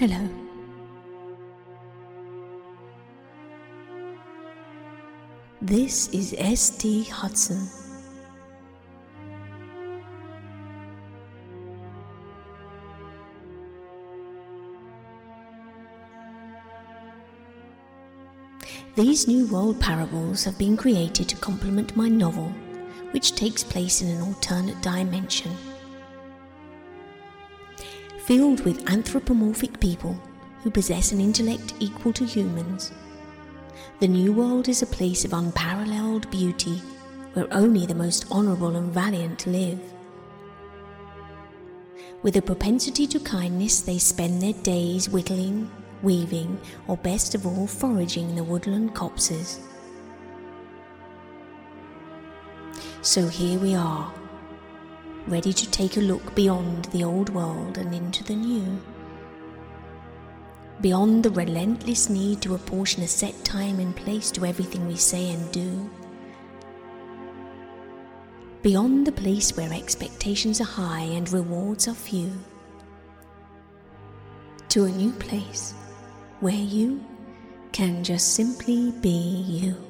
Hello. This is S.T. Hudson. These New World parables have been created to complement my novel, which takes place in an alternate dimension. Filled with anthropomorphic people who possess an intellect equal to humans, the New World is a place of unparalleled beauty where only the most honourable and valiant live. With a propensity to kindness, they spend their days whittling, weaving, or best of all, foraging in the woodland copses. So here we are, ready to take a look beyond the old world and into the new. Beyond the relentless need to apportion a set time and place to everything we say and do. Beyond the place where expectations are high and rewards are few. To a new place where you can just simply be you.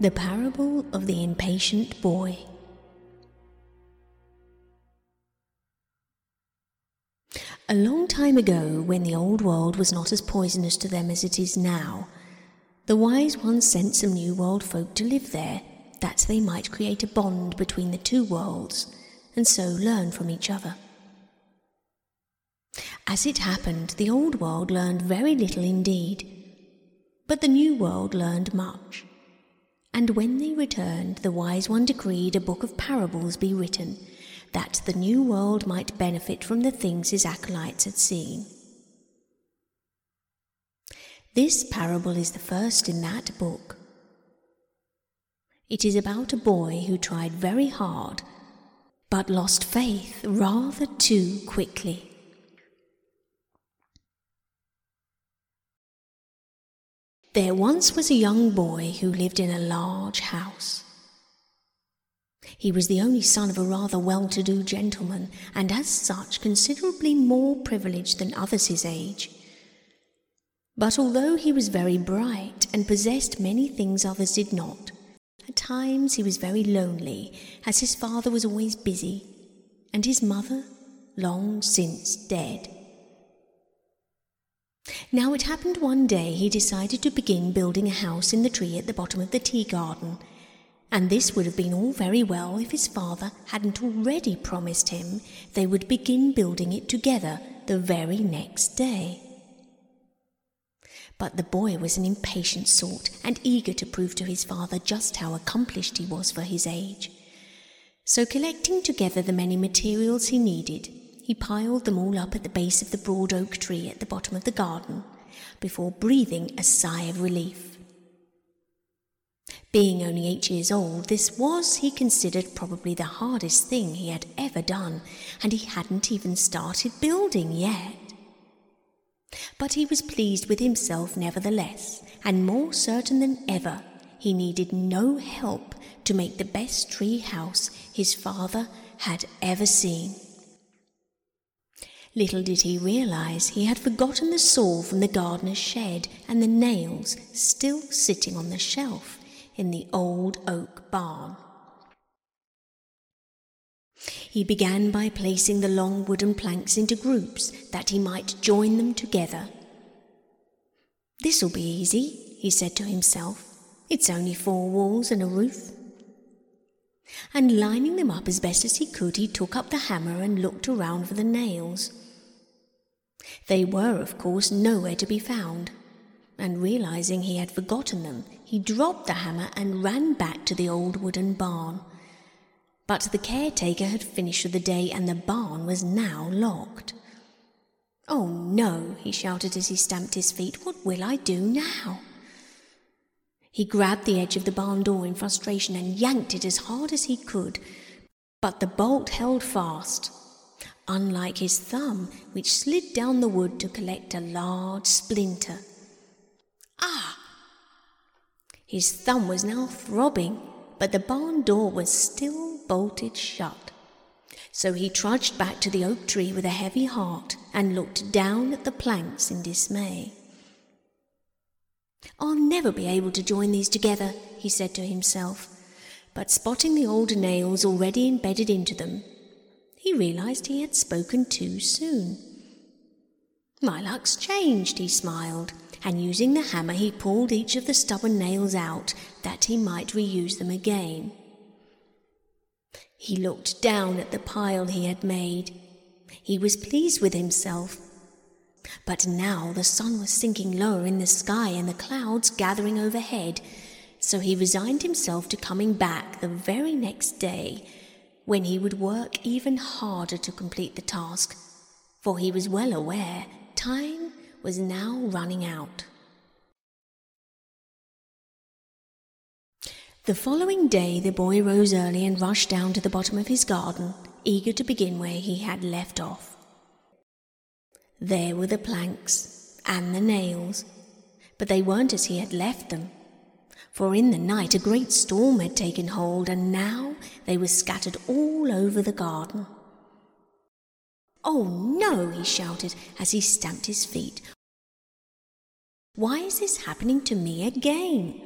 The Parable of the Impatient Boy. A long time ago, when the old world was not as poisonous to them as it is now, the wise ones sent some new world folk to live there, that they might create a bond between the two worlds, and so learn from each other. As it happened, the old world learned very little indeed, but the new world learned much. And when they returned, the wise one decreed a book of parables be written, that the new world might benefit from the things his acolytes had seen. This parable is the first in that book. It is about a boy who tried very hard, but lost faith rather too quickly. There once was a young boy who lived in a large house. He was the only son of a rather well to do gentleman, and as such considerably more privileged than others his age. But although he was very bright and possessed many things others did not, at times he was very lonely, as his father was always busy, and his mother long since dead. Now it happened one day he decided to begin building a house in the tree at the bottom of the tea garden, and this would have been all very well if his father hadn't already promised him they would begin building it together the very next day. But the boy was an impatient sort and eager to prove to his father just how accomplished he was for his age. So, collecting together the many materials he needed, he piled them all up at the base of the broad oak tree at the bottom of the garden before breathing a sigh of relief. Being only eight years old, this was, he considered, probably the hardest thing he had ever done, and he hadn't even started building yet. But he was pleased with himself nevertheless, and more certain than ever he needed no help to make the best tree house his father had ever seen. Little did he realize he had forgotten the saw from the gardener's shed and the nails still sitting on the shelf in the old oak barn. He began by placing the long wooden planks into groups that he might join them together. This'll be easy, he said to himself. It's only four walls and a roof. And lining them up as best as he could, he took up the hammer and looked around for the nails. They were, of course, nowhere to be found, and realizing he had forgotten them, he dropped the hammer and ran back to the old wooden barn. But the caretaker had finished for the day, and the barn was now locked. Oh no, he shouted as he stamped his feet. What will I do now? He grabbed the edge of the barn door in frustration and yanked it as hard as he could, but the bolt held fast unlike his thumb, which slid down the wood to collect a large splinter. Ah! His thumb was now throbbing, but the barn door was still bolted shut. So he trudged back to the oak tree with a heavy heart and looked down at the planks in dismay. I'll never be able to join these together, he said to himself, but spotting the old nails already embedded into them, he realized he had spoken too soon. My luck's changed, he smiled, and using the hammer he pulled each of the stubborn nails out that he might reuse them again. He looked down at the pile he had made. He was pleased with himself. But now the sun was sinking lower in the sky and the clouds gathering overhead, so he resigned himself to coming back the very next day, when he would work even harder to complete the task, for he was well aware time was now running out. The following day, the boy rose early and rushed down to the bottom of his garden, eager to begin where he had left off. There were the planks and the nails, but they weren't as he had left them. For in the night a great storm had taken hold, and now they were scattered all over the garden. Oh no, he shouted as he stamped his feet. Why is this happening to me again?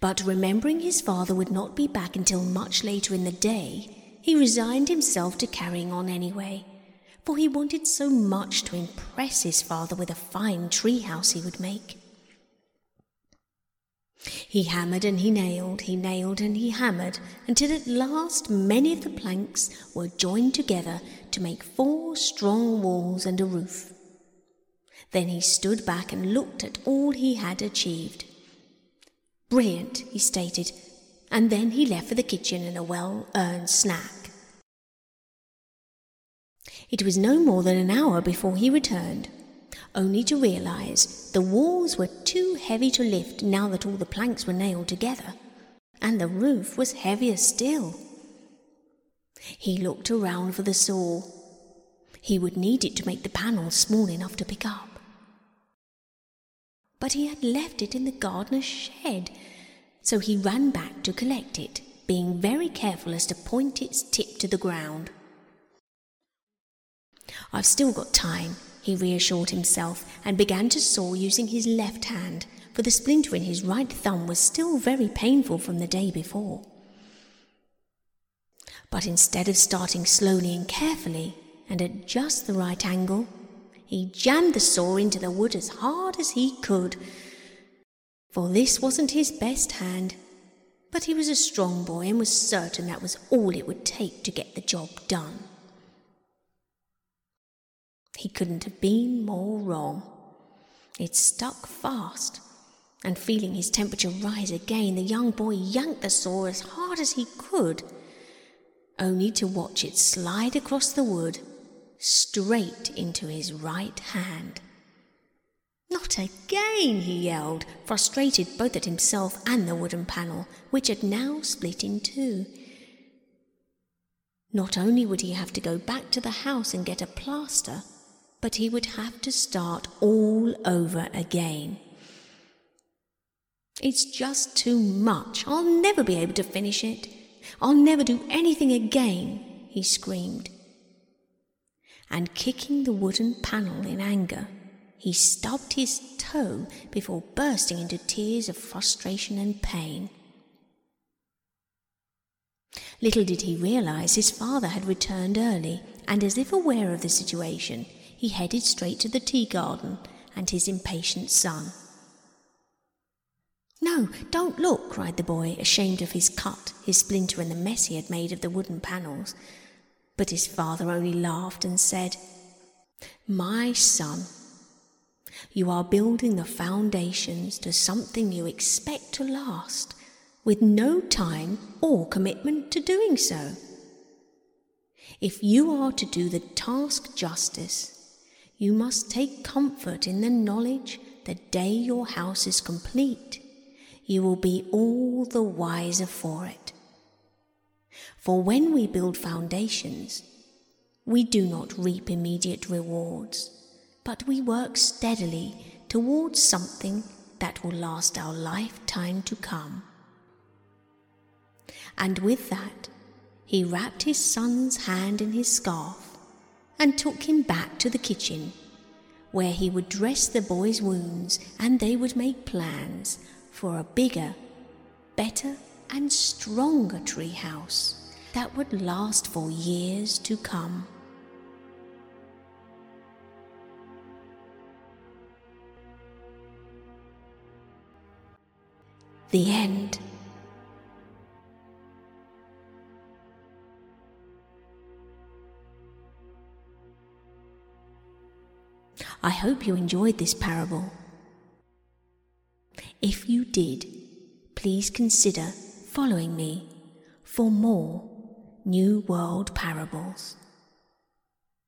But remembering his father would not be back until much later in the day, he resigned himself to carrying on anyway, for he wanted so much to impress his father with a fine tree house he would make. He hammered and he nailed, he nailed and he hammered, until at last many of the planks were joined together to make four strong walls and a roof. Then he stood back and looked at all he had achieved. Brilliant, he stated, and then he left for the kitchen and a well earned snack. It was no more than an hour before he returned, only to realize the walls were too heavy to lift now that all the planks were nailed together, and the roof was heavier still. He looked around for the saw. He would need it to make the panels small enough to pick up but he had left it in the gardener's shed, so he ran back to collect it, being very careful as to point its tip to the ground. I've still got time, he reassured himself, and began to saw using his left hand, for the splinter in his right thumb was still very painful from the day before. But instead of starting slowly and carefully, and at just the right angle, he jammed the saw into the wood as hard as he could. For this wasn't his best hand, but he was a strong boy and was certain that was all it would take to get the job done. He couldn't have been more wrong. It stuck fast, and feeling his temperature rise again, the young boy yanked the saw as hard as he could, only to watch it slide across the wood straight into his right hand. Not again, he yelled, frustrated both at himself and the wooden panel, which had now split in two. Not only would he have to go back to the house and get a plaster, but he would have to start all over again. It's just too much. I'll never be able to finish it. I'll never do anything again, he screamed and kicking the wooden panel in anger, he stubbed his toe before bursting into tears of frustration and pain. Little did he realize his father had returned early, and as if aware of the situation, he headed straight to the tea garden and his impatient son. No, don't look, cried the boy, ashamed of his cut, his splinter, and the mess he had made of the wooden panels. But his father only laughed and said, My son, you are building the foundations to something you expect to last, with no time or commitment to doing so. If you are to do the task justice, you must take comfort in the knowledge the day your house is complete, you will be all the wiser for it. For when we build foundations, we do not reap immediate rewards, but we work steadily towards something that will last our lifetime to come. And with that, he wrapped his son's hand in his scarf and took him back to the kitchen, where he would dress the boy's wounds and they would make plans for a bigger, better, and stronger tree house that would last for years to come. The end. I hope you enjoyed this parable. If you did, please consider following me for more New World parables.